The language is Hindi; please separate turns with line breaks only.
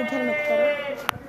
इधर मत करो।